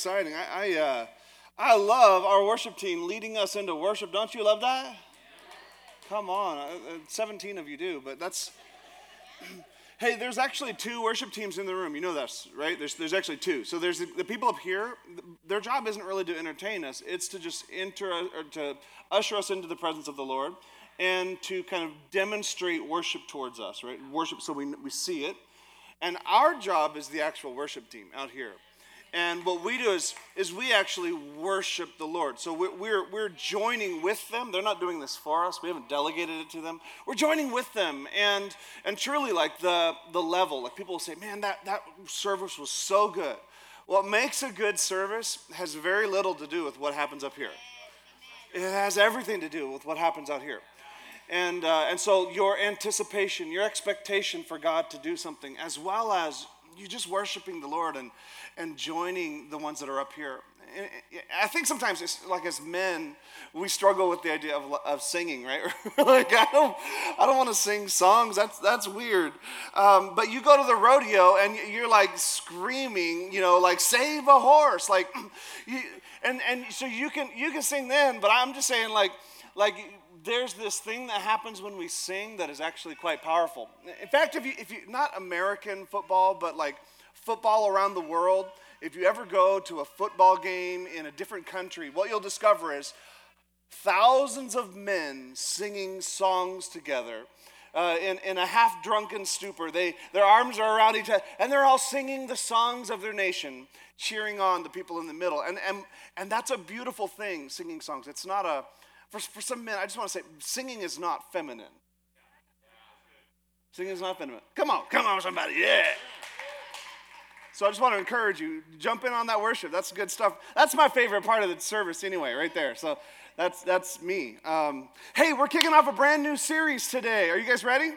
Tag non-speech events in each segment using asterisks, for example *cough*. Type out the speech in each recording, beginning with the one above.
Exciting. I, I, uh, I love our worship team leading us into worship. Don't you love that? Come on. Uh, uh, 17 of you do, but that's. *clears throat* hey, there's actually two worship teams in the room. You know this, right? There's, there's actually two. So there's the, the people up here. Their job isn't really to entertain us, it's to just enter or to usher us into the presence of the Lord and to kind of demonstrate worship towards us, right? Worship so we, we see it. And our job is the actual worship team out here. And what we do is, is we actually worship the Lord. So we're, we're, we're joining with them. They're not doing this for us. We haven't delegated it to them. We're joining with them. And, and truly, like the, the level, like people will say, man, that, that service was so good. What makes a good service has very little to do with what happens up here. It has everything to do with what happens out here. And, uh, and so your anticipation, your expectation for God to do something, as well as you just worshiping the Lord and, and joining the ones that are up here. I think sometimes it's like as men, we struggle with the idea of, of singing, right? *laughs* like I don't, I don't want to sing songs. That's that's weird. Um, but you go to the rodeo and you're like screaming, you know, like save a horse, like, *clears throat* you, and and so you can you can sing then. But I'm just saying, like, like there's this thing that happens when we sing that is actually quite powerful. In fact, if you, if you, not American football, but like football around the world, if you ever go to a football game in a different country, what you'll discover is thousands of men singing songs together. Uh, in, in a half drunken stupor. They, their arms are around each other, and they're all singing the songs of their nation, cheering on the people in the middle. And, and, and that's a beautiful thing, singing songs. It's not a, for, for some men, I just want to say, singing is not feminine. Singing is not feminine. Come on, come on, somebody, yeah. So I just want to encourage you, jump in on that worship. That's good stuff. That's my favorite part of the service, anyway, right there. So that's that's me. Um, hey, we're kicking off a brand new series today. Are you guys ready?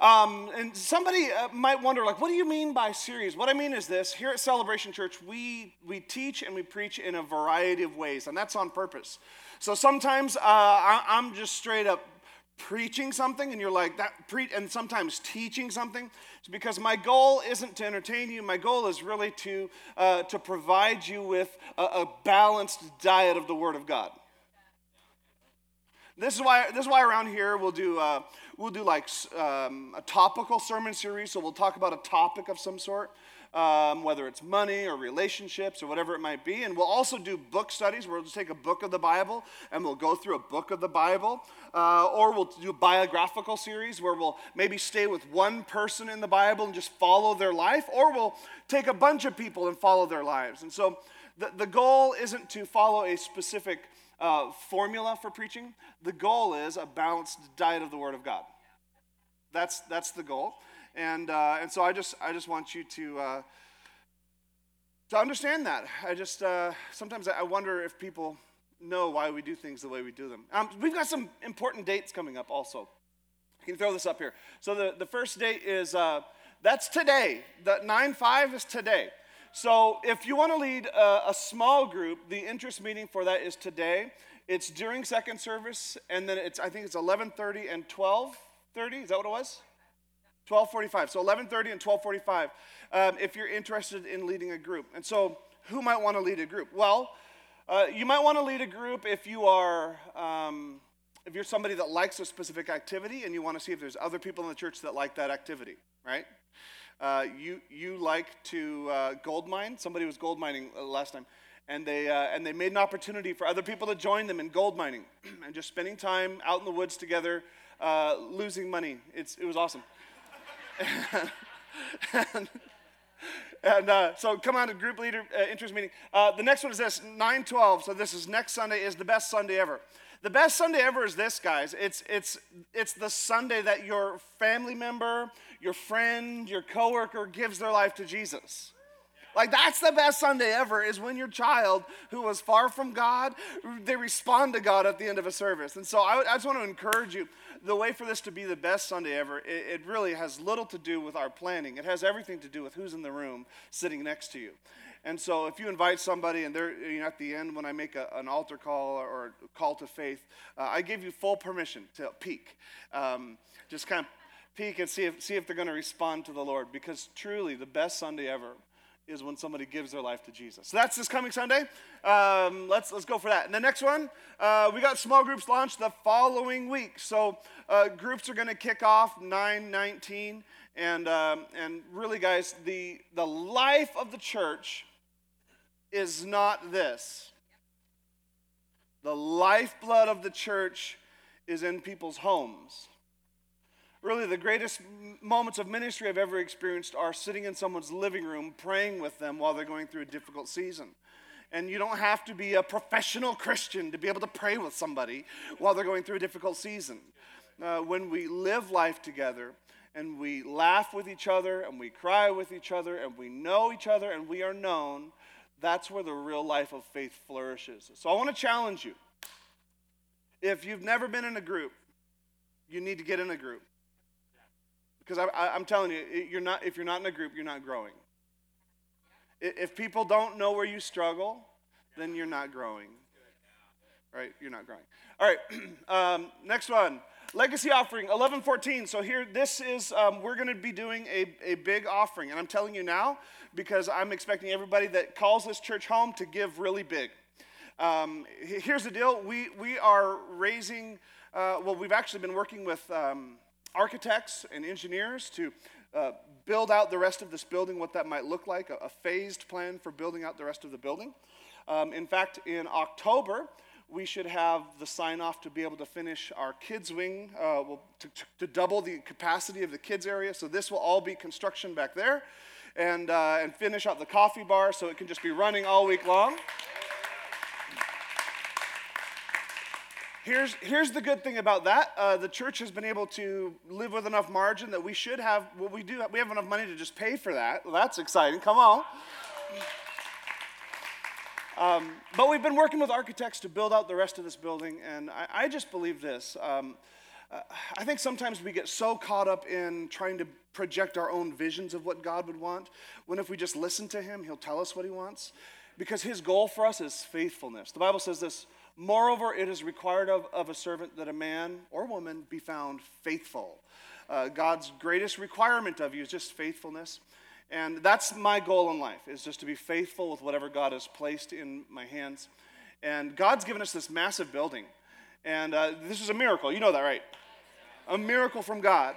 Um, and somebody uh, might wonder, like, what do you mean by series? What I mean is this: here at Celebration Church, we we teach and we preach in a variety of ways, and that's on purpose. So sometimes uh, I, I'm just straight up preaching something, and you're like that, pre- and sometimes teaching something. It's because my goal isn't to entertain you. My goal is really to uh, to provide you with a, a balanced diet of the Word of God. This is why. This is why around here we'll do uh, we'll do like um, a topical sermon series. So we'll talk about a topic of some sort, um, whether it's money or relationships or whatever it might be. And we'll also do book studies. Where we'll just take a book of the Bible and we'll go through a book of the Bible. Uh, or we'll do a biographical series where we'll maybe stay with one person in the Bible and just follow their life. Or we'll take a bunch of people and follow their lives. And so the, the goal isn't to follow a specific uh, formula for preaching. The goal is a balanced diet of the Word of God. That's, that's the goal. And, uh, and so I just, I just want you to, uh, to understand that. I just, uh, sometimes I wonder if people know why we do things the way we do them. Um, we've got some important dates coming up also. You can throw this up here. So the, the first date is, uh, that's today. The 9-5 is today. So if you want to lead a, a, small group, the interest meeting for that is today. It's during second service, and then it's I think it's 11:30 and 12:30. Is that what it was? 12:45. So 11:30 and 12:45. Um, if you're interested in leading a group, and so who might want to lead a group? Well, uh, you might want to lead a group if you are. Um, if you're somebody that likes a specific activity and you want to see if there's other people in the church that like that activity, right? Uh, you, you like to uh, gold mine. Somebody was gold mining uh, last time. and they, uh, and they made an opportunity for other people to join them in gold mining *clears throat* and just spending time out in the woods together, uh, losing money. It's, it was awesome. and, *laughs* and, uh, so come on to group leader uh, interest meeting. Uh, the next one is this 912. So this is next Sunday is the best Sunday ever. The best Sunday ever is this, guys. It's, it's, it's the Sunday that your family member, your friend, your coworker gives their life to Jesus. Like that's the best Sunday ever is when your child who was far from God, they respond to God at the end of a service. And so I, I just want to encourage you, the way for this to be the best Sunday ever, it, it really has little to do with our planning. It has everything to do with who's in the room sitting next to you. And so if you invite somebody and they're you know, at the end when I make a, an altar call or call to faith, uh, I give you full permission to peek. Um, just kind of peek and see if, see if they're going to respond to the Lord because truly the best Sunday ever is when somebody gives their life to Jesus. So that's this coming Sunday. Um, let's, let's go for that. And the next one, uh, we got small groups launched the following week. So uh, groups are going to kick off 9 19. And, um, and really, guys, the, the life of the church is not this. The lifeblood of the church is in people's homes. Really, the greatest moments of ministry I've ever experienced are sitting in someone's living room praying with them while they're going through a difficult season. And you don't have to be a professional Christian to be able to pray with somebody while they're going through a difficult season. Uh, when we live life together and we laugh with each other and we cry with each other and we know each other and we are known, that's where the real life of faith flourishes. So I want to challenge you. If you've never been in a group, you need to get in a group. Because I, am telling you, you're not, if you're not in a group, you're not growing. If people don't know where you struggle, then you're not growing. Right? You're not growing. All right, *clears throat* um, next one. Legacy offering, 1114. So here, this is, um, we're going to be doing a, a big offering. And I'm telling you now because I'm expecting everybody that calls this church home to give really big. Um, here's the deal we, we are raising, uh, well, we've actually been working with um, architects and engineers to uh, build out the rest of this building, what that might look like, a, a phased plan for building out the rest of the building. Um, in fact, in October, we should have the sign off to be able to finish our kids' wing, uh, to, to, double the capacity of the kids' area. So this will all be construction back there. And, uh, and finish out the coffee bar so it can just be running all week long. Here's, here's the good thing about that. Uh, the church has been able to live with enough margin that we should have, well, we do, we have enough money to just pay for that. Well, that's exciting. Come on. Um, but we've been working with architects to build out the rest of this building, and I, I just believe this. Um, uh, I think sometimes we get so caught up in trying to project our own visions of what God would want, when if we just listen to Him, He'll tell us what He wants. Because His goal for us is faithfulness. The Bible says this Moreover, it is required of, of a servant that a man or woman be found faithful. Uh, God's greatest requirement of you is just faithfulness. And that's my goal in life, is just to be faithful with whatever God has placed in my hands. And God's given us this massive building. And uh, this is a miracle. You know that, right? A miracle from God.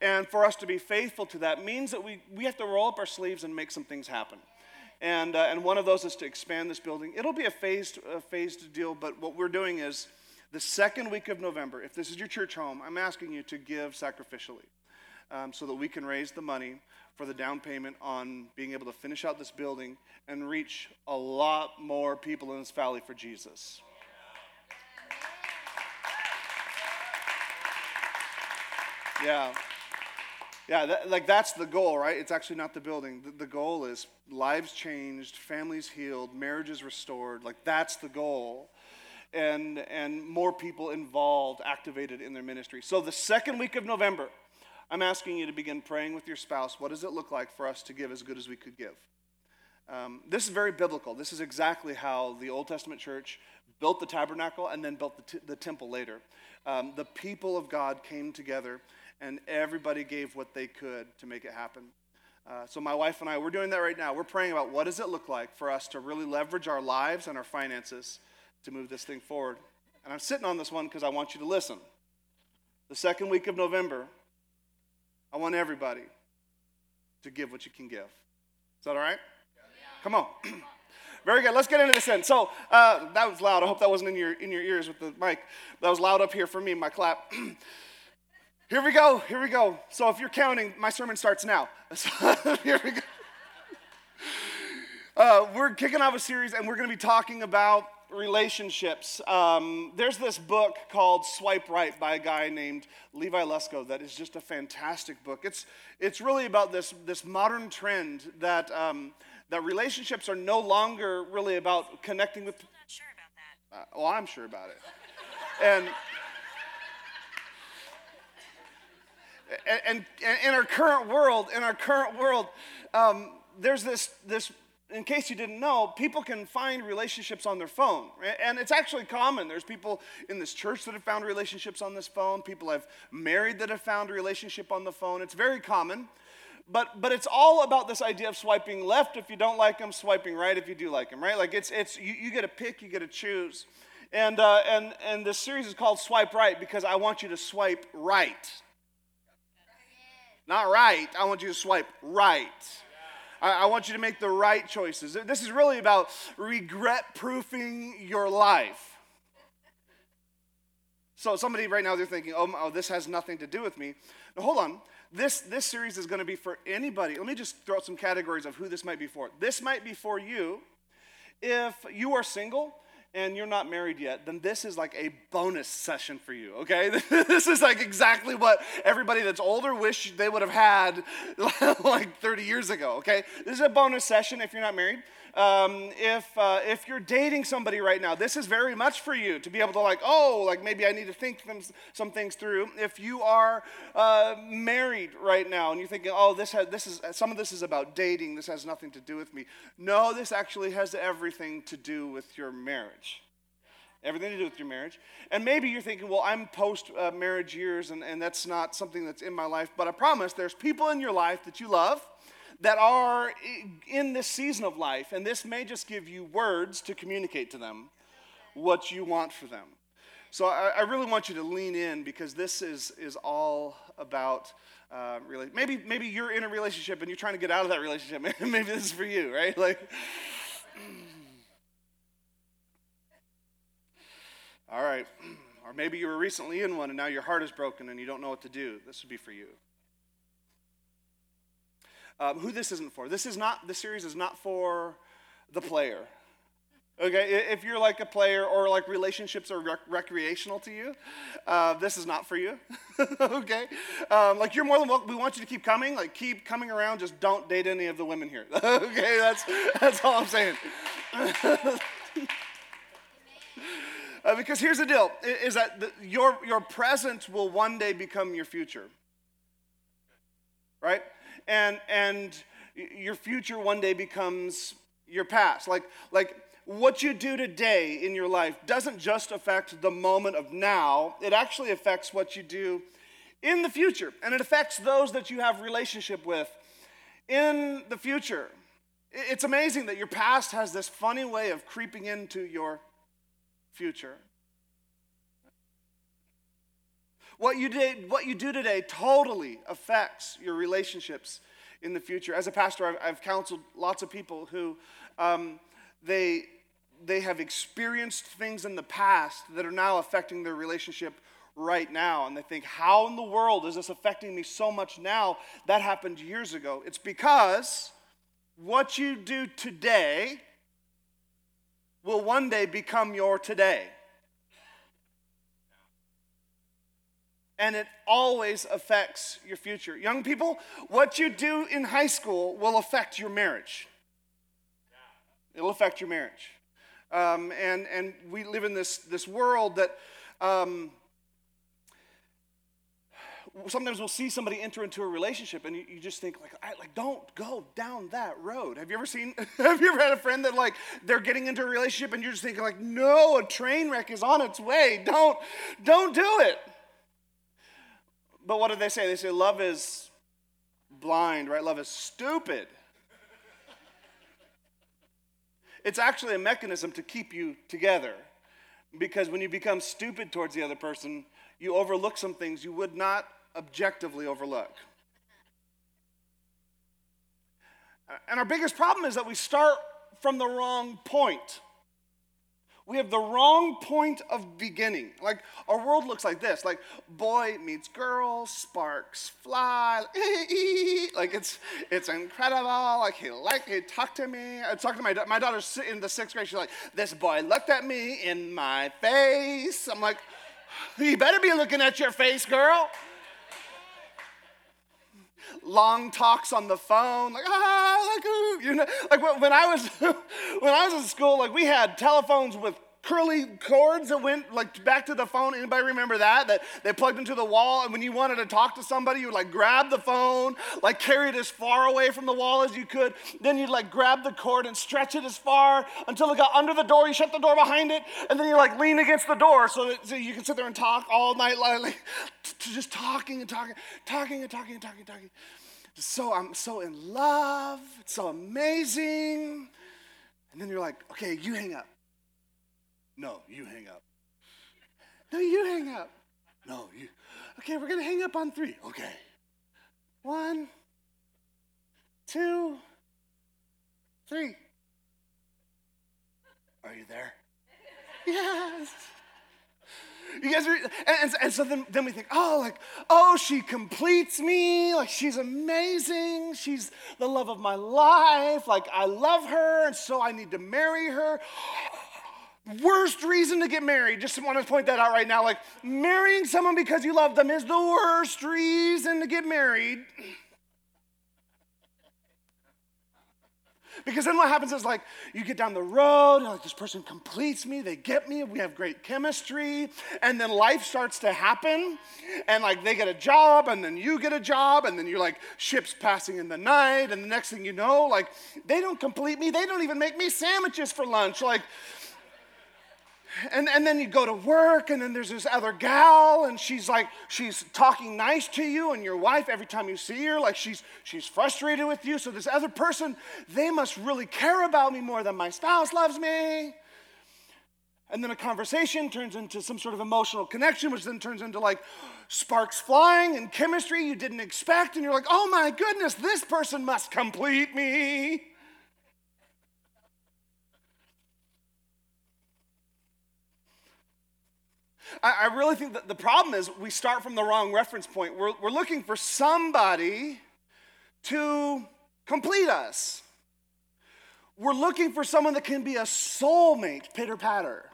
And for us to be faithful to that means that we, we have to roll up our sleeves and make some things happen. And, uh, and one of those is to expand this building. It'll be a phased, a phased deal, but what we're doing is the second week of November, if this is your church home, I'm asking you to give sacrificially um, so that we can raise the money for the down payment on being able to finish out this building and reach a lot more people in this valley for Jesus. Yeah. Yeah, that, like that's the goal, right? It's actually not the building. The, the goal is lives changed, families healed, marriages restored. Like that's the goal. And, and more people involved, activated in their ministry. So, the second week of November, I'm asking you to begin praying with your spouse. What does it look like for us to give as good as we could give? Um, this is very biblical. This is exactly how the Old Testament church built the tabernacle and then built the, t- the temple later. Um, the people of God came together and everybody gave what they could to make it happen. Uh, so my wife and I, we're doing that right now. We're praying about what does it look like for us to really leverage our lives and our finances to move this thing forward. And I'm sitting on this one because I want you to listen. The second week of November, I want everybody to give what you can give. Is that all right? Yeah. Come on. *clears throat* Very good. Let's get into this then. So uh, that was loud. I hope that wasn't in your in your ears with the mic. That was loud up here for me. My clap. *clears throat* here we go. Here we go. So if you're counting, my sermon starts now. *laughs* Here we go. Uh, we're kicking off a series, and we're going to be talking about relationships. Um, there's this book called Swipe Right by a guy named Levi Lusko that is just a fantastic book. It's, it's really about this, this modern trend that, um, that relationships are no longer really about connecting with. I'm not sure about that. Uh, well, I'm sure about it. and, and, and in our current world, in our current world, um, there's this, this in case you didn't know, people can find relationships on their phone. And it's actually common. There's people in this church that have found relationships on this phone, people I've married that have found a relationship on the phone. It's very common. But, but it's all about this idea of swiping left if you don't like them, swiping right if you do like them, right? Like it's, it's you, you get to pick, you get to choose. And, uh, and, and this series is called Swipe Right because I want you to swipe right. Not right, I want you to swipe right. I, I want you to make the right choices. This is really about regret proofing your life. So somebody right now they're thinking, oh, oh, this has nothing to do with me. Now, hold on. This, this series is going to be for anybody. Let me just throw out some categories of who this might be for. This might be for you if you are single and you're not married yet, then this is like a bonus session for you, okay? *laughs* this is like exactly what everybody that's older wish they would have had *laughs* like 30 years ago, okay? This is a bonus session if you're not married. Um, if, uh, if you're dating somebody right now, this is very much for you to be able to, like, oh, like maybe I need to think some things through. If you are uh, married right now and you're thinking, oh, this, has, this is, some of this is about dating, this has nothing to do with me. No, this actually has everything to do with your marriage everything to do with your marriage. And maybe you're thinking, well, I'm post uh, marriage years and, and that's not something that's in my life. But I promise there's people in your life that you love that are in this season of life, and this may just give you words to communicate to them what you want for them. So I, I really want you to lean in because this is, is all about uh, really. Maybe maybe you're in a relationship and you're trying to get out of that relationship. *laughs* maybe this is for you, right? Like. *clears throat* All right. *clears throat* Or maybe you were recently in one and now your heart is broken and you don't know what to do. This would be for you um, who this isn't for. This is not, the series is not for the player. Okay, if you're like a player or like relationships are rec- recreational to you, uh, this is not for you. *laughs* okay, um, like you're more than welcome. We want you to keep coming. Like keep coming around. Just don't date any of the women here. *laughs* okay, that's that's all I'm saying. *laughs* uh, because here's the deal: is that the, your your present will one day become your future. Right? And and your future one day becomes your past. Like like what you do today in your life doesn't just affect the moment of now, it actually affects what you do in the future. And it affects those that you have relationship with in the future. It's amazing that your past has this funny way of creeping into your future. What you, did, what you do today totally affects your relationships in the future. As a pastor, I've, I've counseled lots of people who um, they, they have experienced things in the past that are now affecting their relationship right now. And they think, how in the world is this affecting me so much now? That happened years ago. It's because what you do today will one day become your today. And it always affects your future. Young people, what you do in high school will affect your marriage. It'll affect your marriage. Um, and, and we live in this, this world that um, sometimes we'll see somebody enter into a relationship and you, you just think like, I, like don't go down that road have you ever seen *laughs* have you ever had a friend that like they're getting into a relationship and you're just thinking like no a train wreck is on its way don't don't do it but what do they say? They say love is blind, right? Love is stupid. it's actually a mechanism to keep you together. Because when you become stupid towards the other person, you overlook some things you would not objectively overlook. And our biggest problem is that we start from the wrong point. We have the wrong point of beginning. Like our world looks like this: like boy meets girl, sparks fly. *laughs* like it's it's incredible. Like he like he talked to me. I talked to my my daughter's in the sixth grade. She's like, this boy looked at me in my face. I'm like, you better be looking at your face, girl long talks on the phone, like ah, like ooh, you know, like when I was *laughs* when I was in school, like we had telephones with curly cords that went like back to the phone. Anybody remember that? That they plugged into the wall, and when you wanted to talk to somebody, you would like grab the phone, like carry it as far away from the wall as you could. Then you'd like grab the cord and stretch it as far until it got under the door. You shut the door behind it, and then you like lean against the door so that so you can sit there and talk all night, like, like just talking and talking, talking and talking and talking and talking. So I'm so in love. It's so amazing. And then you're like, okay, you hang up. No, you hang up. No, you hang up. No, you. Okay, we're going to hang up on three. Okay. One, two, three. Are you there? yes. You guys are, and, and so then, then we think, oh, like, oh, she completes me. Like, she's amazing. She's the love of my life. Like, I love her, and so I need to marry her. Worst reason to get married. Just want to point that out right now. Like, marrying someone because you love them is the worst reason to get married. Because then what happens is like you get down the road and like this person completes me, they get me, we have great chemistry, and then life starts to happen, and like they get a job, and then you get a job, and then you're like ships passing in the night, and the next thing you know, like they don't complete me, they don't even make me sandwiches for lunch. Like and, and then you go to work, and then there's this other gal, and she's like, she's talking nice to you, and your wife, every time you see her, like she's, she's frustrated with you. So this other person, they must really care about me more than my spouse loves me. And then a conversation turns into some sort of emotional connection, which then turns into like sparks flying and chemistry you didn't expect. And you're like, oh my goodness, this person must complete me. I, I really think that the problem is we start from the wrong reference point. We're, we're looking for somebody to complete us. We're looking for someone that can be a soulmate, pitter patter.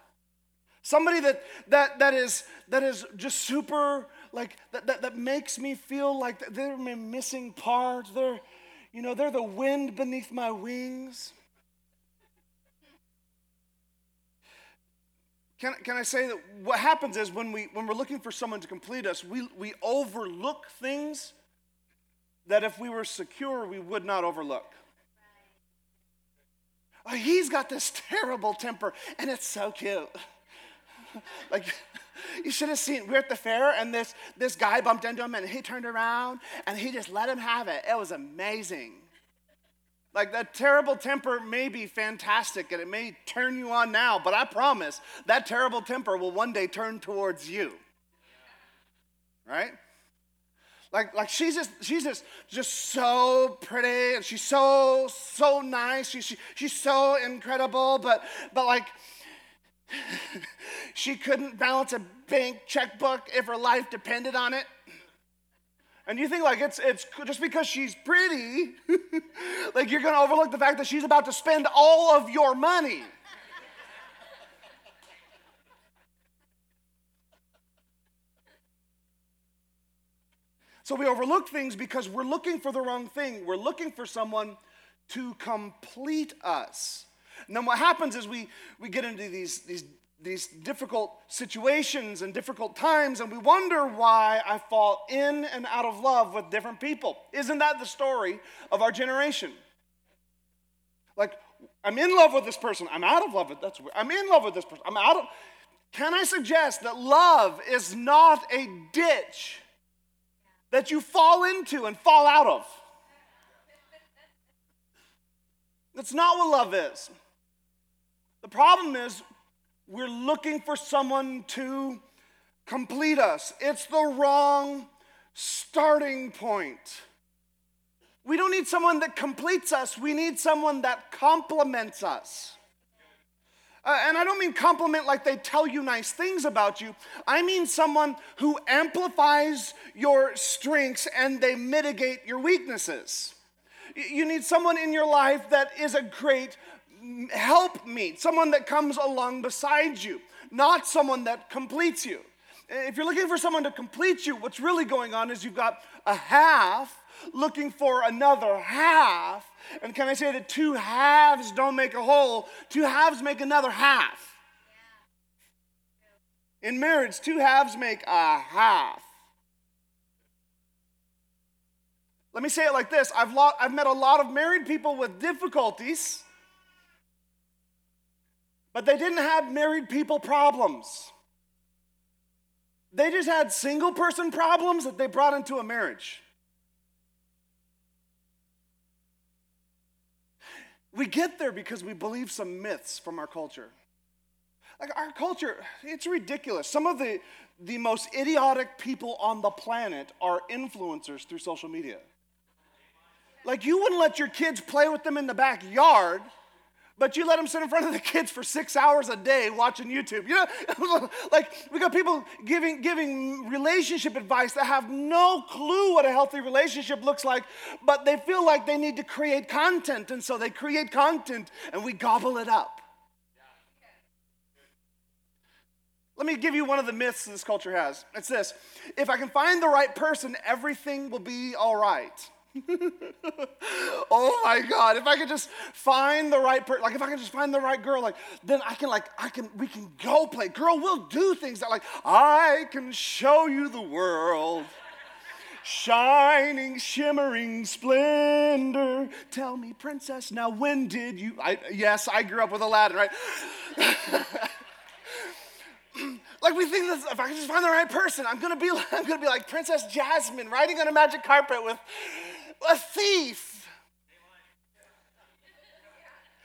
Somebody that, that, that, is, that is just super, like, that, that, that makes me feel like they're my missing part. They're, you know, they're the wind beneath my wings. Can, can I say that what happens is when, we, when we're looking for someone to complete us, we, we overlook things that if we were secure, we would not overlook. Oh, he's got this terrible temper, and it's so cute. *laughs* like, you should have seen, we are at the fair, and this, this guy bumped into him, and he turned around, and he just let him have it. It was amazing. Like that terrible temper may be fantastic and it may turn you on now, but I promise that terrible temper will one day turn towards you. Right? Like, like she's just she's just just so pretty and she's so so nice. She, she, she's so incredible, but but like *laughs* she couldn't balance a bank checkbook if her life depended on it. And you think like it's it's just because she's pretty, *laughs* like you're gonna overlook the fact that she's about to spend all of your money. So we overlook things because we're looking for the wrong thing. We're looking for someone to complete us. And then what happens is we, we get into these, these these difficult situations and difficult times, and we wonder why I fall in and out of love with different people. Isn't that the story of our generation? Like, I'm in love with this person, I'm out of love with that's weird. I'm in love with this person, I'm out of. Can I suggest that love is not a ditch that you fall into and fall out of? That's not what love is. The problem is we're looking for someone to complete us. It's the wrong starting point. We don't need someone that completes us, we need someone that complements us. Uh, and I don't mean compliment like they tell you nice things about you. I mean someone who amplifies your strengths and they mitigate your weaknesses. You need someone in your life that is a great help me, someone that comes along beside you, not someone that completes you. If you're looking for someone to complete you, what's really going on is you've got a half looking for another half. And can I say that two halves don't make a whole, two halves make another half. In marriage, two halves make a half. Let me say it like this I've, lo- I've met a lot of married people with difficulties, but they didn't have married people problems. They just had single person problems that they brought into a marriage. We get there because we believe some myths from our culture. Like our culture, it's ridiculous. Some of the, the most idiotic people on the planet are influencers through social media. Like you wouldn't let your kids play with them in the backyard but you let them sit in front of the kids for six hours a day watching YouTube. You know, *laughs* like we got people giving, giving relationship advice that have no clue what a healthy relationship looks like, but they feel like they need to create content, and so they create content and we gobble it up. Let me give you one of the myths this culture has. It's this if I can find the right person, everything will be all right. *laughs* oh my God, if I could just find the right person, like if I can just find the right girl, like then I can like I can we can go play. Girl, we'll do things that like I can show you the world. Shining, shimmering splendor. Tell me, princess, now when did you? I, yes, I grew up with Aladdin, right? *laughs* like we think that if I can just find the right person, I'm gonna be, *laughs* I'm gonna be like Princess Jasmine riding on a magic carpet with a thief.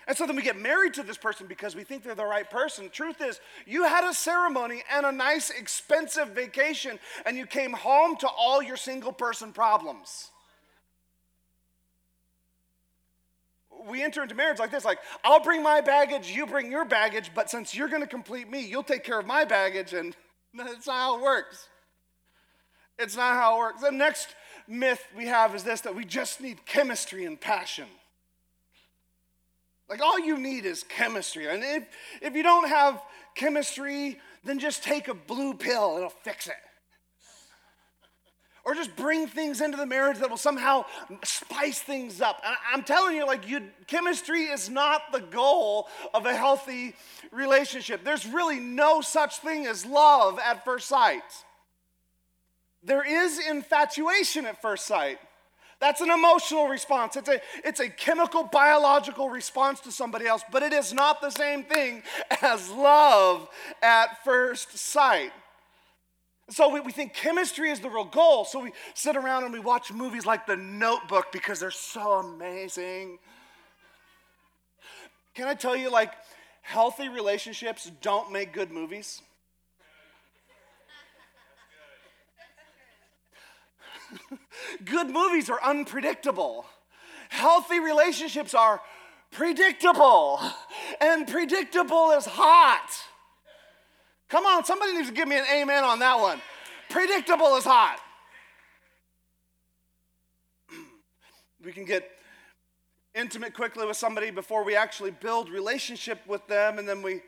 And so then we get married to this person because we think they're the right person. truth is, you had a ceremony and a nice, expensive vacation, and you came home to all your single person problems. We enter into marriage like this like, I'll bring my baggage, you bring your baggage, but since you're going to complete me, you'll take care of my baggage, and *laughs* that's not how it works. It's not how it works. The next myth we have is this that we just need chemistry and passion. Like all you need is chemistry. And if, if you don't have chemistry, then just take a blue pill, it'll fix it. Or just bring things into the marriage that will somehow spice things up. And I'm telling you, like, you, chemistry is not the goal of a healthy relationship. There's really no such thing as love at first sight. There is infatuation at first sight. That's an emotional response. It's a, it's a chemical, biological response to somebody else, but it is not the same thing as love at first sight. So we, we think chemistry is the real goal. So we sit around and we watch movies like The Notebook because they're so amazing. Can I tell you, like, healthy relationships don't make good movies? *laughs* Good movies are unpredictable. Healthy relationships are predictable. And predictable is hot. Come on, somebody needs to give me an amen on that one. Predictable is hot. *clears throat* we can get intimate quickly with somebody before we actually build relationship with them and then we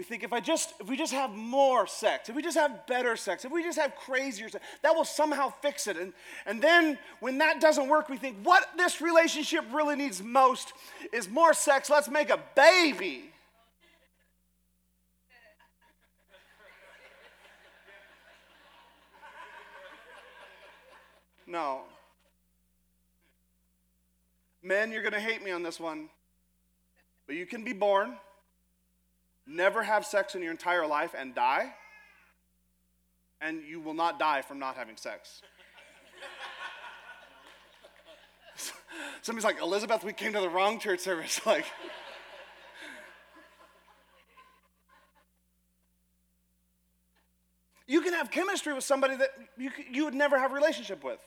we think if I just if we just have more sex, if we just have better sex, if we just have crazier sex, that will somehow fix it. And, and then when that doesn't work, we think what this relationship really needs most is more sex. Let's make a baby. *laughs* No. Men, you're going to hate me on this one, but you can be born never have sex in your entire life and die, and you will not die from not having sex. Somebody's like, Elizabeth, we came to the wrong church service. *laughs* Like, you can have chemistry with somebody that you, you would never have a relationship with.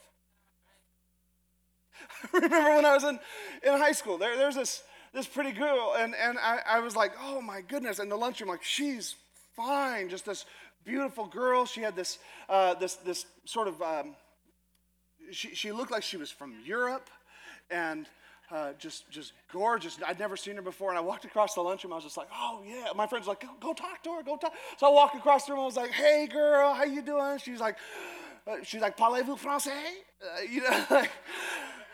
*laughs* remember when I was in, in high school, there, there's this, this pretty girl, and, and I, I was like, oh my goodness. In the lunchroom, like, she's fine, just this beautiful girl. She had this, uh, this, this sort of, um, she, she looked like she was from Europe, and uh, just, just gorgeous. I'd never seen her before, and I walked across the lunchroom. I was just like, "Oh yeah." My friends like, "Go, go talk to her. Go talk." So I walked across the room. I was like, "Hey, girl, how you doing?" She's like, uh, "She's like, parlez-vous français?" Uh, you know, *laughs* like,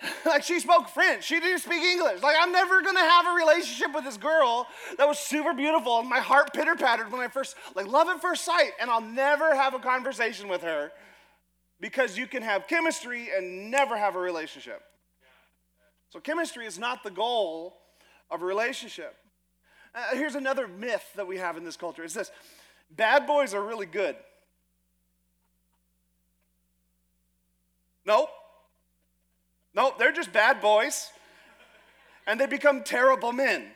*laughs* like she spoke French. She didn't speak English. Like I'm never gonna have a relationship with this girl that was super beautiful, and my heart pitter pattered when I first like love at first sight, and I'll never have a conversation with her because you can have chemistry and never have a relationship. So, chemistry is not the goal of a relationship. Uh, here's another myth that we have in this culture it's this bad boys are really good. Nope, they're just bad boys, and they become terrible men.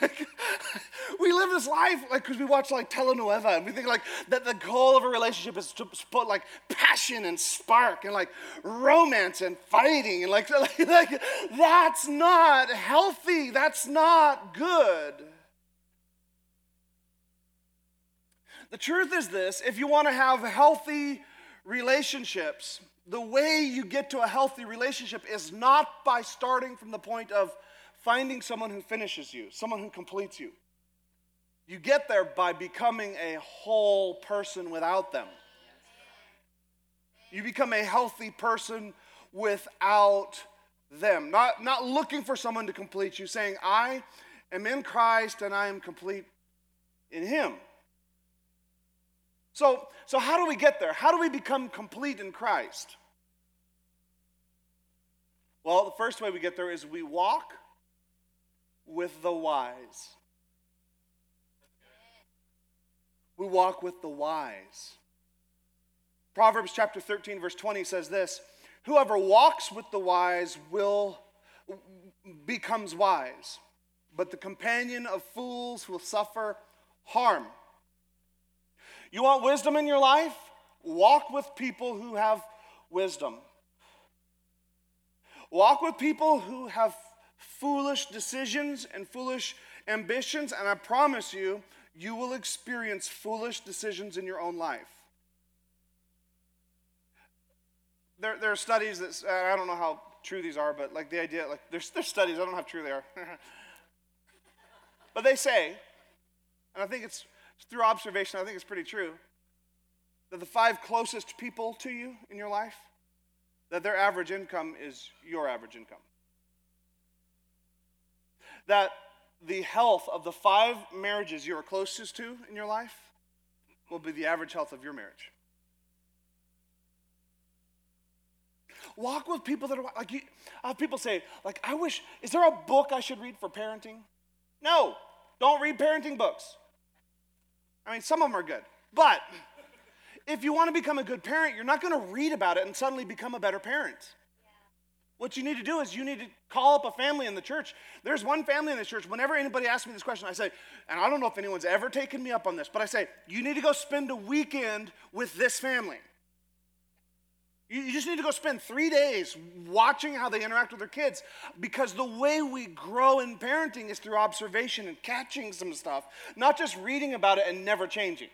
like, *laughs* we live this life like because we watch like telenovela and we think like that the goal of a relationship is to put like passion and spark and like romance and fighting and like, *laughs* like, like that's not healthy. That's not good. The truth is this if you want to have healthy relationships the way you get to a healthy relationship is not by starting from the point of finding someone who finishes you, someone who completes you. You get there by becoming a whole person without them. You become a healthy person without them. Not, not looking for someone to complete you, saying, I am in Christ and I am complete in Him. So, so how do we get there? How do we become complete in Christ? Well, the first way we get there is we walk with the wise. We walk with the wise. Proverbs chapter 13, verse 20 says this Whoever walks with the wise will becomes wise, but the companion of fools will suffer harm. You want wisdom in your life? Walk with people who have wisdom. Walk with people who have foolish decisions and foolish ambitions, and I promise you, you will experience foolish decisions in your own life. There, there are studies that, I don't know how true these are, but like the idea, like there's, there's studies, I don't know how true they are. *laughs* but they say, and I think it's through observation, I think it's pretty true, that the five closest people to you in your life, that their average income is your average income that the health of the five marriages you are closest to in your life will be the average health of your marriage. Walk with people that are like you. I have people say, like, I wish, is there a book I should read for parenting? No, don't read parenting books. I mean, some of them are good. But if you want to become a good parent, you're not going to read about it and suddenly become a better parent. What you need to do is you need to call up a family in the church. There's one family in the church. Whenever anybody asks me this question, I say, and I don't know if anyone's ever taken me up on this, but I say, you need to go spend a weekend with this family. You just need to go spend three days watching how they interact with their kids because the way we grow in parenting is through observation and catching some stuff, not just reading about it and never changing.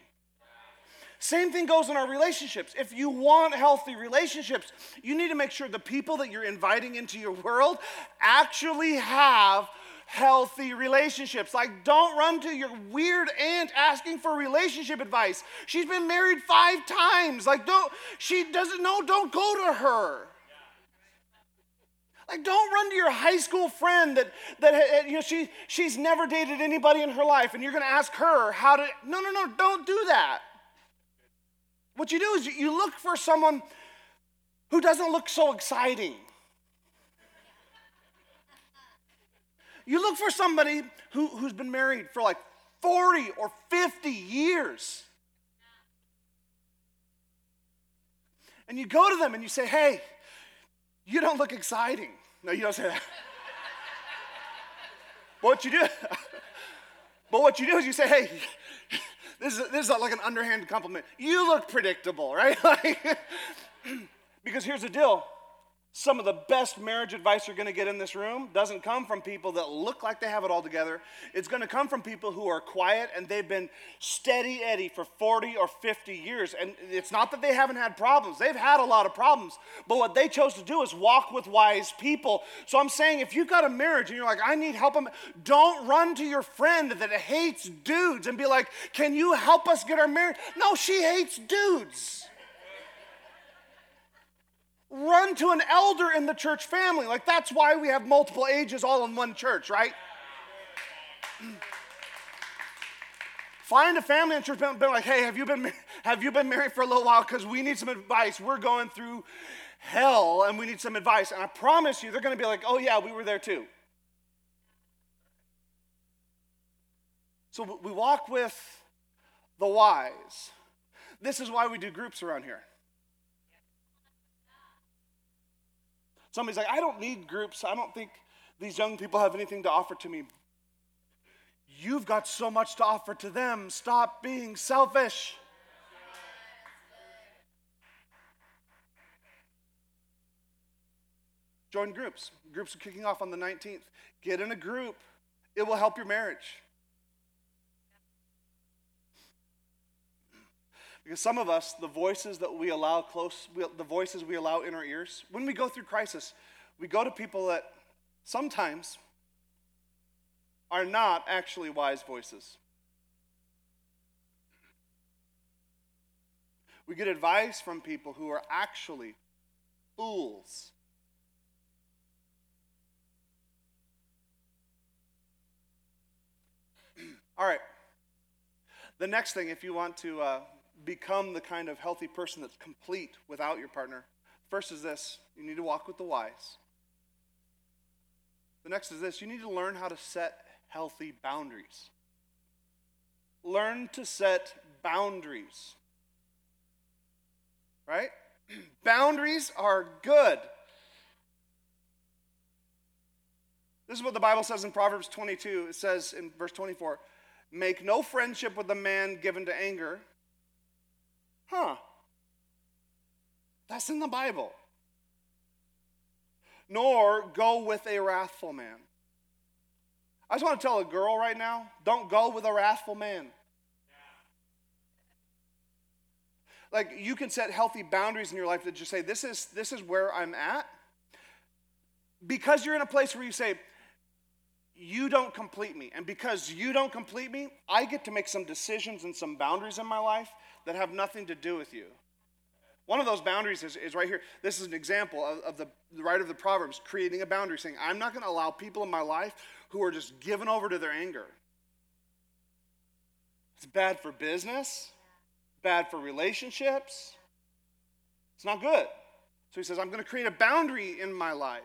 Same thing goes in our relationships. If you want healthy relationships, you need to make sure the people that you're inviting into your world actually have healthy relationships. Like, don't run to your weird aunt asking for relationship advice. She's been married five times. Like, don't, she doesn't know, don't go to her. Like, don't run to your high school friend that, that you know, she, she's never dated anybody in her life and you're going to ask her how to. No, no, no, don't do that. What you do is you look for someone who doesn't look so exciting. You look for somebody who, who's been married for like 40 or 50 years. And you go to them and you say, hey, you don't look exciting. No, you don't say that. but *laughs* what you do, *laughs* but what you do is you say, hey, *laughs* this is, this is like an underhand compliment. You look predictable, right? because here's the deal some of the best marriage advice you're going to get in this room doesn't come from people that look like they have it all together. It's going to come from people who are quiet and they've been steady Eddie for 40 or 50 years. And it's not that they haven't had problems, they've had a lot of problems. But what they chose to do is walk with wise people. So I'm saying if you've got a marriage and you're like, I need help, don't run to your friend that hates dudes and be like, Can you help us get our marriage? No, she hates dudes run to an elder in the church family. Like that's why we have multiple ages all in one church, right? Find a family in church, been like, hey, have you been have you been married for a little while? Because we need some advice. We're going through hell and we need some advice. And I promise you, they're going to be like, oh yeah, we were there too. So we walk with the wise. This is why we do groups around here. Somebody's like, I don't need groups. I don't think these young people have anything to offer to me. You've got so much to offer to them. Stop being selfish. Join groups. Groups are kicking off on the 19th. Get in a group, it will help your marriage. Because some of us, the voices that we allow close, the voices we allow in our ears, when we go through crisis, we go to people that sometimes are not actually wise voices. We get advice from people who are actually fools. *clears throat* All right. The next thing, if you want to uh, become the kind of healthy person that's complete without your partner. First is this you need to walk with the wise. The next is this you need to learn how to set healthy boundaries. Learn to set boundaries. Right? *clears throat* boundaries are good. This is what the Bible says in Proverbs 22. It says in verse 24 Make no friendship with a man given to anger Huh. That's in the Bible. Nor go with a wrathful man. I just want to tell a girl right now don't go with a wrathful man. Like you can set healthy boundaries in your life that just say, this is, this is where I'm at. Because you're in a place where you say, you don't complete me. And because you don't complete me, I get to make some decisions and some boundaries in my life that have nothing to do with you. One of those boundaries is, is right here. This is an example of, of the, the writer of the Proverbs creating a boundary, saying, I'm not going to allow people in my life who are just given over to their anger. It's bad for business, bad for relationships. It's not good. So he says, I'm going to create a boundary in my life.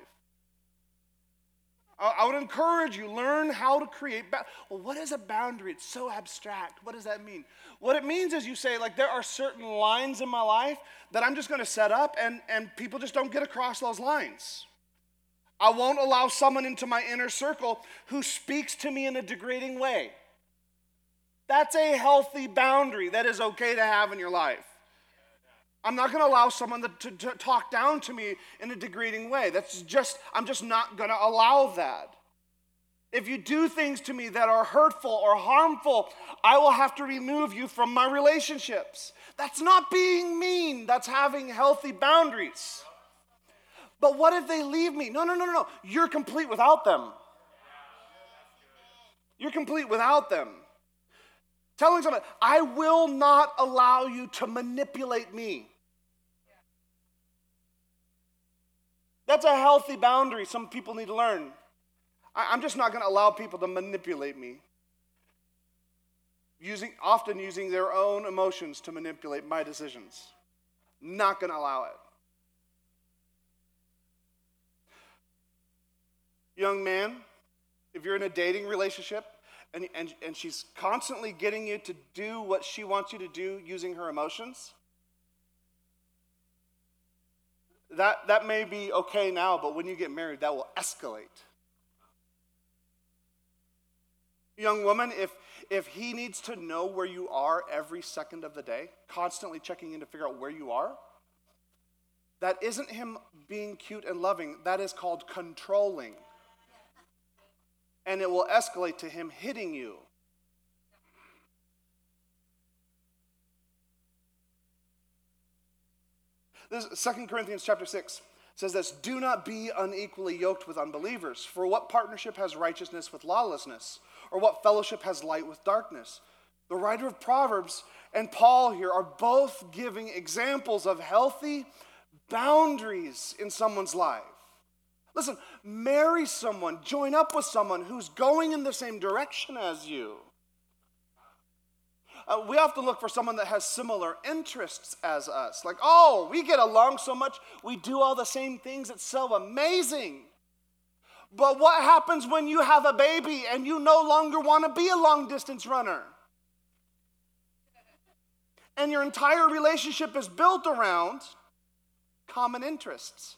I would encourage you, learn how to create. Ba- well, what is a boundary? It's so abstract. What does that mean? What it means is you say, like, there are certain lines in my life that I'm just going to set up, and, and people just don't get across those lines. I won't allow someone into my inner circle who speaks to me in a degrading way. That's a healthy boundary that is okay to have in your life. I'm not going to allow someone to, to, to, talk down to me in a degrading way. That's just, I'm just not going to allow that. If you do things to me that are hurtful or harmful, I will have to remove you from my relationships. That's not being mean, that's having healthy boundaries. But what if they leave me? No, no, no, no. You're complete without them. You're complete without them. Telling someone, I will not allow you to manipulate me. That's a healthy boundary some people need to learn. I, am just not going to allow people to manipulate me. Using, often using their own emotions to manipulate my decisions. Not going to allow it. Young man, if you're in a dating relationship and, and, and she's constantly getting you to do what she wants you to do using her emotions, that, that may be okay now, but when you get married, that will escalate. Young woman, if, if he needs to know where you are every second of the day, constantly checking in to figure out where you are, that isn't him being cute and loving, that is called controlling. And it will escalate to him hitting you. This 2 Corinthians chapter 6 says this Do not be unequally yoked with unbelievers. For what partnership has righteousness with lawlessness? Or what fellowship has light with darkness? The writer of Proverbs and Paul here are both giving examples of healthy boundaries in someone's life. Listen, marry someone, join up with someone who's going in the same direction as you. Uh, we often look for someone that has similar interests as us. Like, oh, we get along so much, we do all the same things, it's so amazing. But what happens when you have a baby and you no longer want to be a long distance runner? And your entire relationship is built around common interests.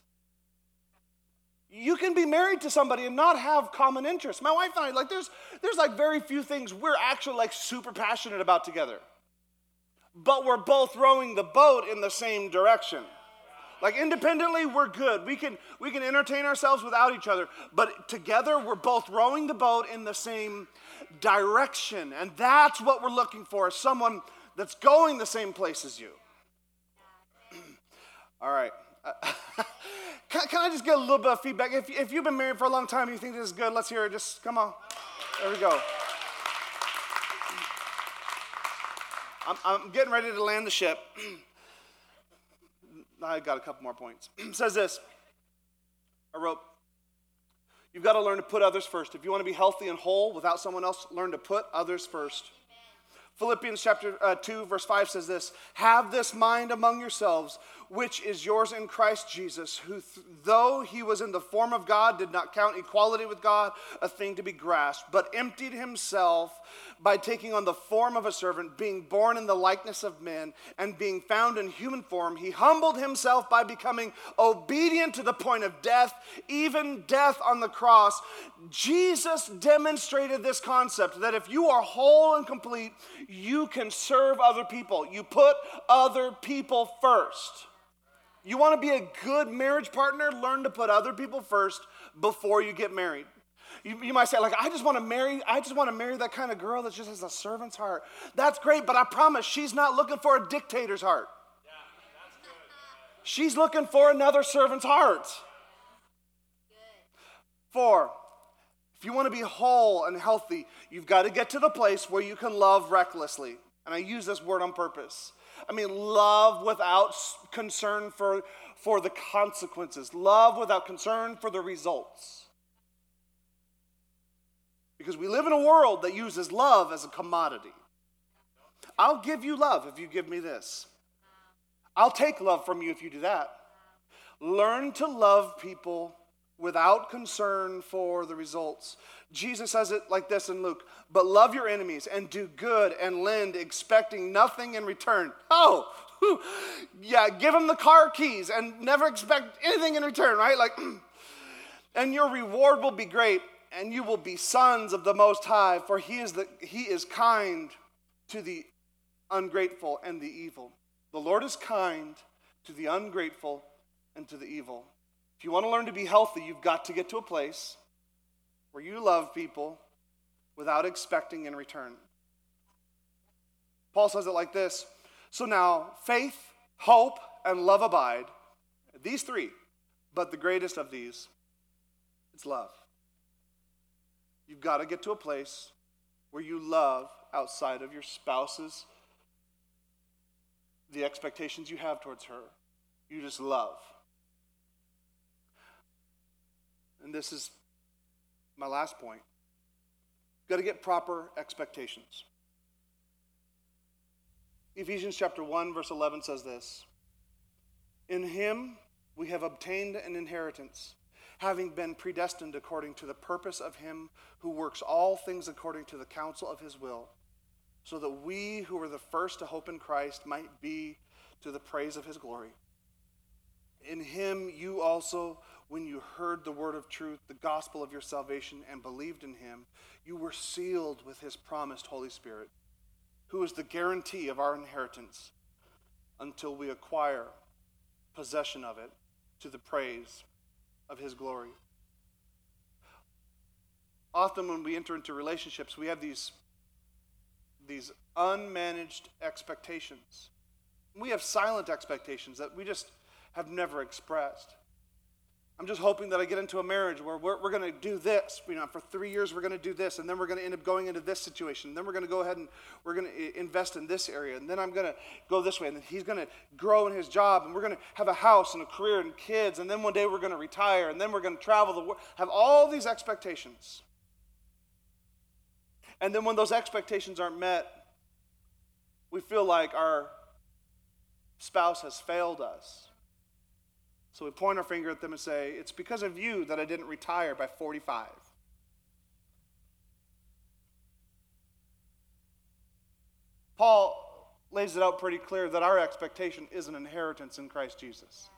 You can be married to somebody and not have common interests. My wife and I, like, there's, there's like very few things we're actually like super passionate about together. But we're both rowing the boat in the same direction. Like independently, we're good. We can we can entertain ourselves without each other, but together we're both rowing the boat in the same direction. And that's what we're looking for, someone that's going the same place as you. *clears throat* All right. *laughs* can, can, I just get a little bit of feedback? If, if you've been married for a long time and you think this is good, let's hear it. Just come on. There we go. I'm, I'm getting ready to land the ship. *clears throat* I got a couple more points. *clears throat* says this I wrote, You've got to learn to put others first. If you want to be healthy and whole without someone else, learn to put others first. Philippians chapter uh, 2, verse 5 says this Have this mind among yourselves, which is yours in Christ Jesus, who, th- though he was in the form of God, did not count equality with God a thing to be grasped, but emptied himself by taking on the form of a servant, being born in the likeness of men, and being found in human form. He humbled himself by becoming obedient to the point of death, even death on the cross. Jesus demonstrated this concept that if you are whole and complete, you can serve other people. You put other people first. You want to be a good marriage partner? Learn to put other people first before you get married. You, you, might say, like, I just want to marry, I just want to marry that kind of girl that just has a servant's heart. That's great, but I promise she's not looking for a dictator's heart. Yeah, she's looking for another servant's heart. Four, if you want to be whole and healthy, you've got to get to the place where you can love recklessly. And I use this word on purpose. I mean, love without concern for, for the consequences, love without concern for the results. Because we live in a world that uses love as a commodity. I'll give you love if you give me this. I'll take love from you if you do that. Learn to love people without concern for the results. Jesus says it like this in Luke But love your enemies and do good and lend, expecting nothing in return. Oh, *laughs* yeah, give them the car keys and never expect anything in return, right? Like, *clears throat* and your reward will be great, and you will be sons of the Most High, for he is, the, he is kind to the ungrateful and the evil. The Lord is kind to the ungrateful and to the evil. If you want to learn to be healthy, you've got to get to a place where you love people without expecting in return. Paul says it like this So now, faith, hope, and love abide. These three, but the greatest of these, it's love. You've got to get to a place where you love outside of your spouse's, the expectations you have towards her. You just love. and this is my last point. Got to get proper expectations. Ephesians chapter 1, verse 11 says this In him we have obtained an inheritance, having been predestined according to the purpose of him who works all things according to the counsel of his will, so that we who were the first to hope in Christ might be to the praise of his glory. In him you also when you heard the word of truth, the gospel of your salvation, and believed in him, you were sealed with his promised Holy Spirit, who is the guarantee of our inheritance until we acquire possession of it to the praise of His glory. Often, when we enter into relationships, we have these, these unmanaged expectations. We have silent expectations that we just have never expressed. I'm just hoping that I get into a marriage where we're, we're going to do this. You know, for three years, we're going to do this, and then we're going to end up going into this situation. And then we're going to go ahead and we're going to eh, invest in this area. And then I'm going to go this way. And then he's going to grow in his job. And we're going to have a house and a career and kids. And then one day we're going to retire. And then we're going to travel the world. Have all these expectations. And then when those expectations aren't met, we feel like our spouse has failed us. So we point our finger at them and say, It's because of you that I didn't retire by 45. Paul lays it out pretty clear that our expectation is an inheritance in Christ Jesus.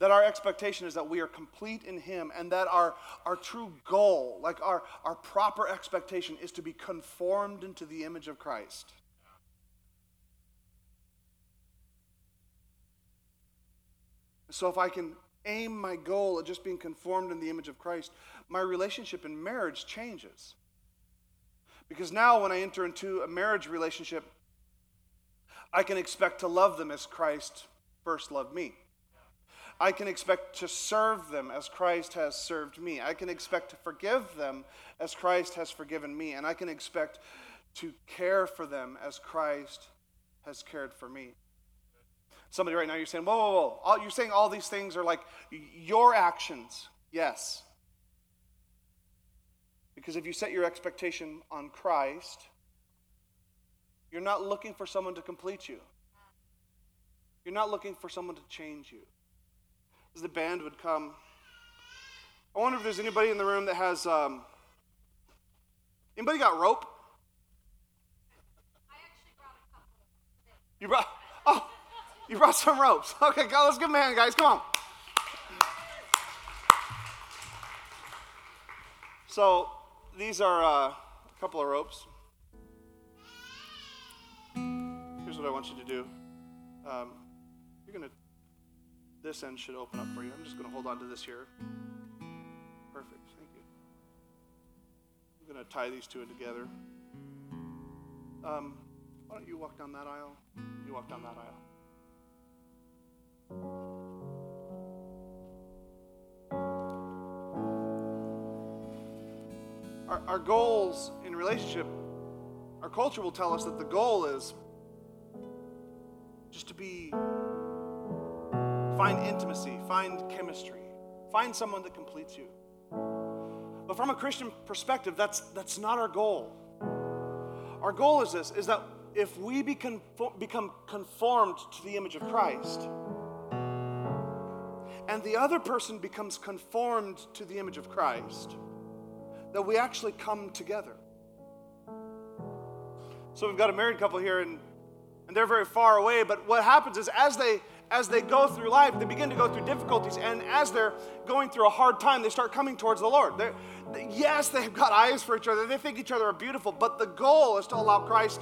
That our expectation is that we are complete in Him and that our, our true goal, like our, our proper expectation, is to be conformed into the image of Christ. So if I can aim my goal at just being conformed in the image of Christ, my relationship in marriage changes. Because now when I enter into a marriage relationship, I can expect to love them as Christ first loved me. I can expect to serve them as Christ has served me. I can expect to forgive them as Christ has forgiven me. And I can expect to care for them as Christ has cared for me. Somebody right now, you're saying, whoa, whoa, whoa. All, you're saying all these things are like your actions. Yes. Because if you set your expectation on Christ, you're not looking for someone to complete you. You're not looking for someone to change you. As the band would come, I wonder if there's anybody in the room that has. Um, anybody got rope? I actually brought a couple. You brought. You brought some ropes. *laughs* Okay, let's give him a hand, guys. Come on. So, these are uh, a couple of ropes. Here's what I want you to do. Um, you're to, this end should open up for you. I'm just to hold on to this here. Perfect. Thank you. I'm to tie these two together. Um, why don't you walk down that aisle? You walk down that aisle. Our, our goals in relationship, our culture will tell us that the goal is just to be, find intimacy, find chemistry, find someone that completes you. But from a Christian perspective, that's, that's not our goal. Our goal is this, is that if we become, become conformed to the image of Christ, and the other person becomes conformed to the image of Christ, that we actually come together. So we've got a married couple here, and, and they're very far away, but what happens is as they as they go through life, they begin to go through difficulties, and as they're going through a hard time, they start coming towards the Lord. They're, yes, they've got eyes for each other, they think each other are beautiful, but the goal is to allow Christ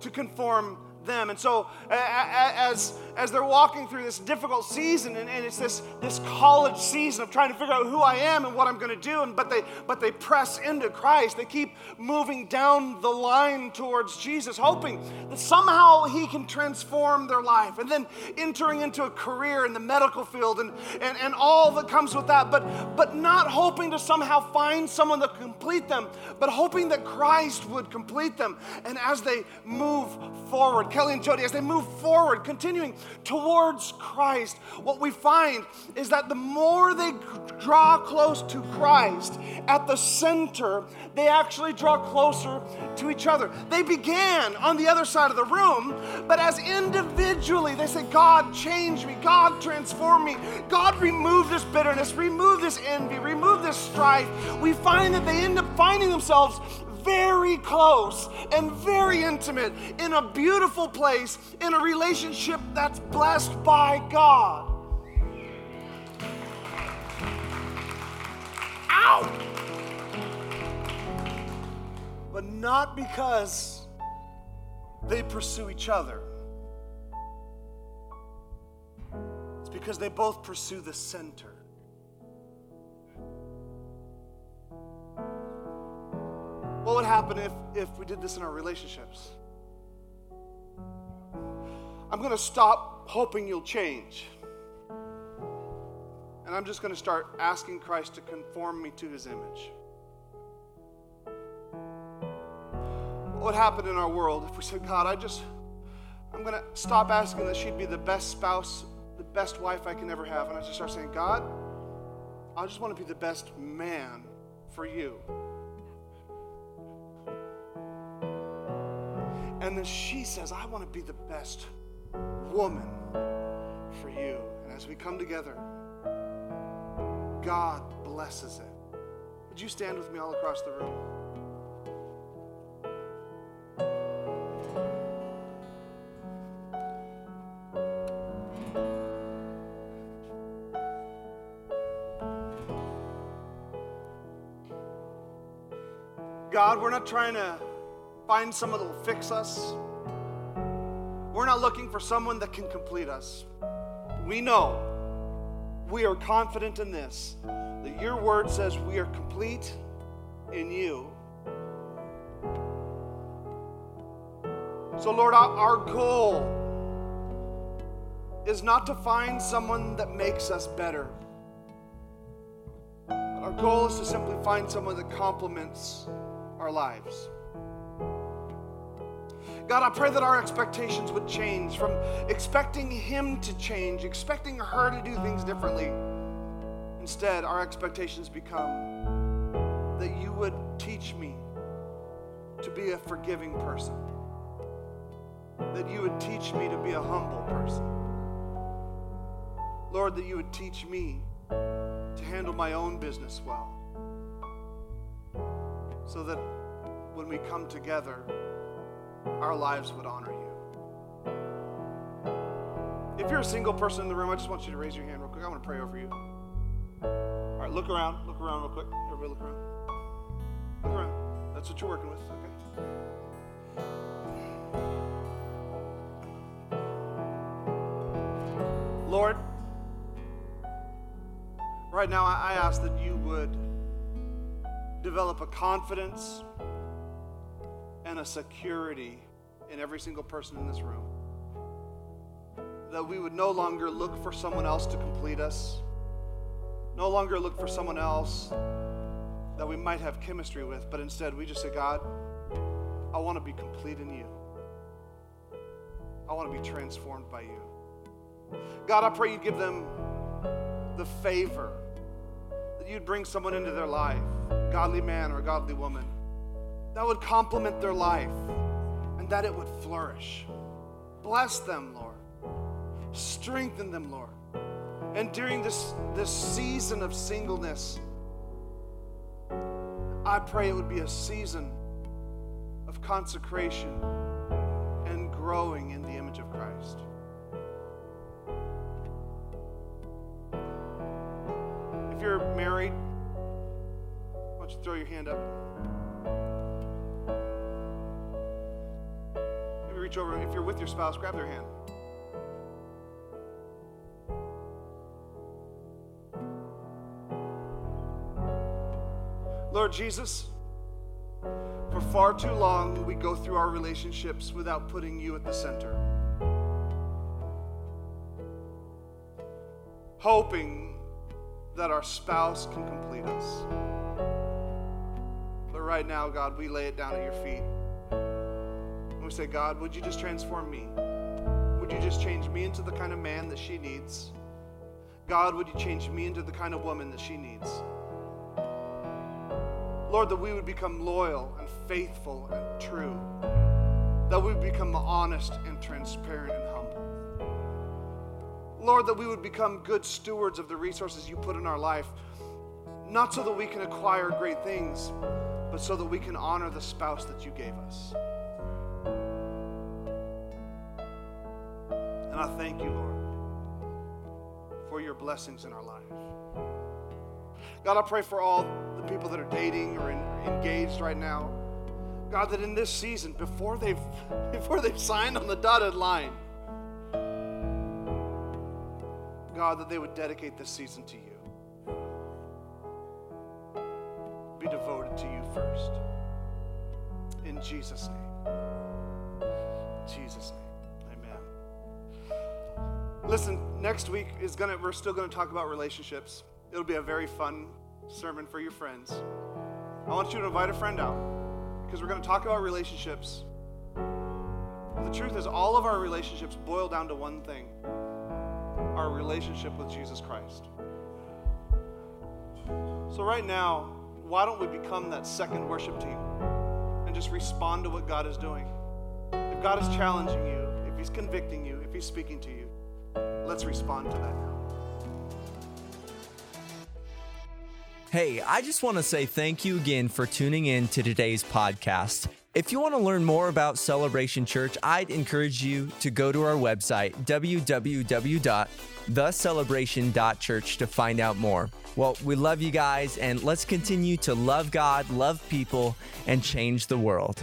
to conform them. And so as, as they're walking through this difficult season, and, and it's this, this college season of trying to figure out who I am and what I'm going to do, and, but, they, but they press into Christ. They keep moving down the line towards Jesus, hoping that somehow He can transform their life. And then entering into a career in the medical field and, and, and all that comes with that, but, but not hoping to somehow find someone to complete them, but hoping that Christ would complete them. And as they move forward, Kelly and Jody, as they move forward, continuing towards Christ, what we find is that the more they draw close to Christ at the center, they actually draw closer to each other. They began on the other side of the room, but as individually they say, God, change me, God, transform me, God, remove this bitterness, remove this envy, remove this strife, we find that they end up finding themselves very close and very intimate in a beautiful place, in a relationship that's blessed by God. Ow! But not because they pursue each other. It's because they both pursue the center. What would happen if, if we did this in our relationships? I'm going to stop hoping you'll change. And I'm just going to start asking Christ to conform me to his image. What would happen in our world if we said, God, I just, I'm going to stop asking that she'd be the best spouse, the best wife I can ever have. And I just start saying, God, I just want to be the best man for you. And then she says, I want to be the best woman for you. And as we come together, God blesses it. Would you stand with me all across the room? God, we're not trying to find someone that will fix us. We're not looking for someone that can complete us. We know, we are confident in this, that your word says we are complete in you. So, Lord, our, goal is not to find someone that makes us better. Our goal is to simply find someone that complements our lives. God, I pray that our expectations would change from expecting Him to change, expecting her to do things differently. Instead, our expectations become that you would teach me to be a forgiving person, that you would teach me to be a humble person. Lord, that you would teach me to handle my own business well, so that when we come together, our lives would honor you. If you're a single person in the room, I just want you to raise your hand real quick. I want to pray over you. All right, look around. Look around real quick. Everybody look around. Look around. That's what you're working with. Okay. Lord, right now I ask that you would develop a confidence and a security in every single person in this room. That we would no longer look for someone else to complete us, no longer look for someone else that we might have chemistry with, but instead we just say, God, I want to be complete in you. I want to be transformed by you. God, I pray you give them the favor that you'd bring someone into their life, godly man or godly woman, that would complement their life and that it would flourish. Bless them, Lord. Strengthen them, Lord. And during this, this season of singleness, I pray it would be a season of consecration and growing in the image of Christ. If you're married, why don't you throw your hand up? Reach over. If you're with your spouse, grab their hand. Lord Jesus, for far too long we go through our relationships without putting you at the center. Hoping that our spouse can complete us. But right now, God, we lay it down at your feet. We say, God, would you just transform me? Would you just change me into the kind of man that she needs? God, would you change me into the kind of woman that she needs? Lord, that we would become loyal and faithful and true. That we would become honest and transparent and humble. Lord, that we would become good stewards of the resources you put in our life, not so that we can acquire great things, but so that we can honor the spouse that you gave us. Thank you, Lord, for your blessings in our life. God, I pray for all the people that are dating or in, engaged right now. God, that in this season, before they've *laughs* before they've signed on the dotted line, God, that they would dedicate this season to you. Be devoted to you first. In Jesus' name. Jesus' name. Listen, next week is gonna we're still gonna talk about relationships. It'll be a very fun sermon for your friends. I want you to invite a friend out because we're gonna talk about relationships. The truth is, all of our relationships boil down to one thing our relationship with Jesus Christ. So, right now, why don't we become that second worship team and just respond to what God is doing? If God is challenging you, if He's convicting you, if He's speaking to you, let's respond to that now. Hey, I just want to say thank you again for tuning in to today's podcast. If you want to learn more about Celebration Church, I'd encourage you to go to our website, www.thecelebration.church, to find out more. Well, we love you guys, and let's continue to love God, love people, and change the world.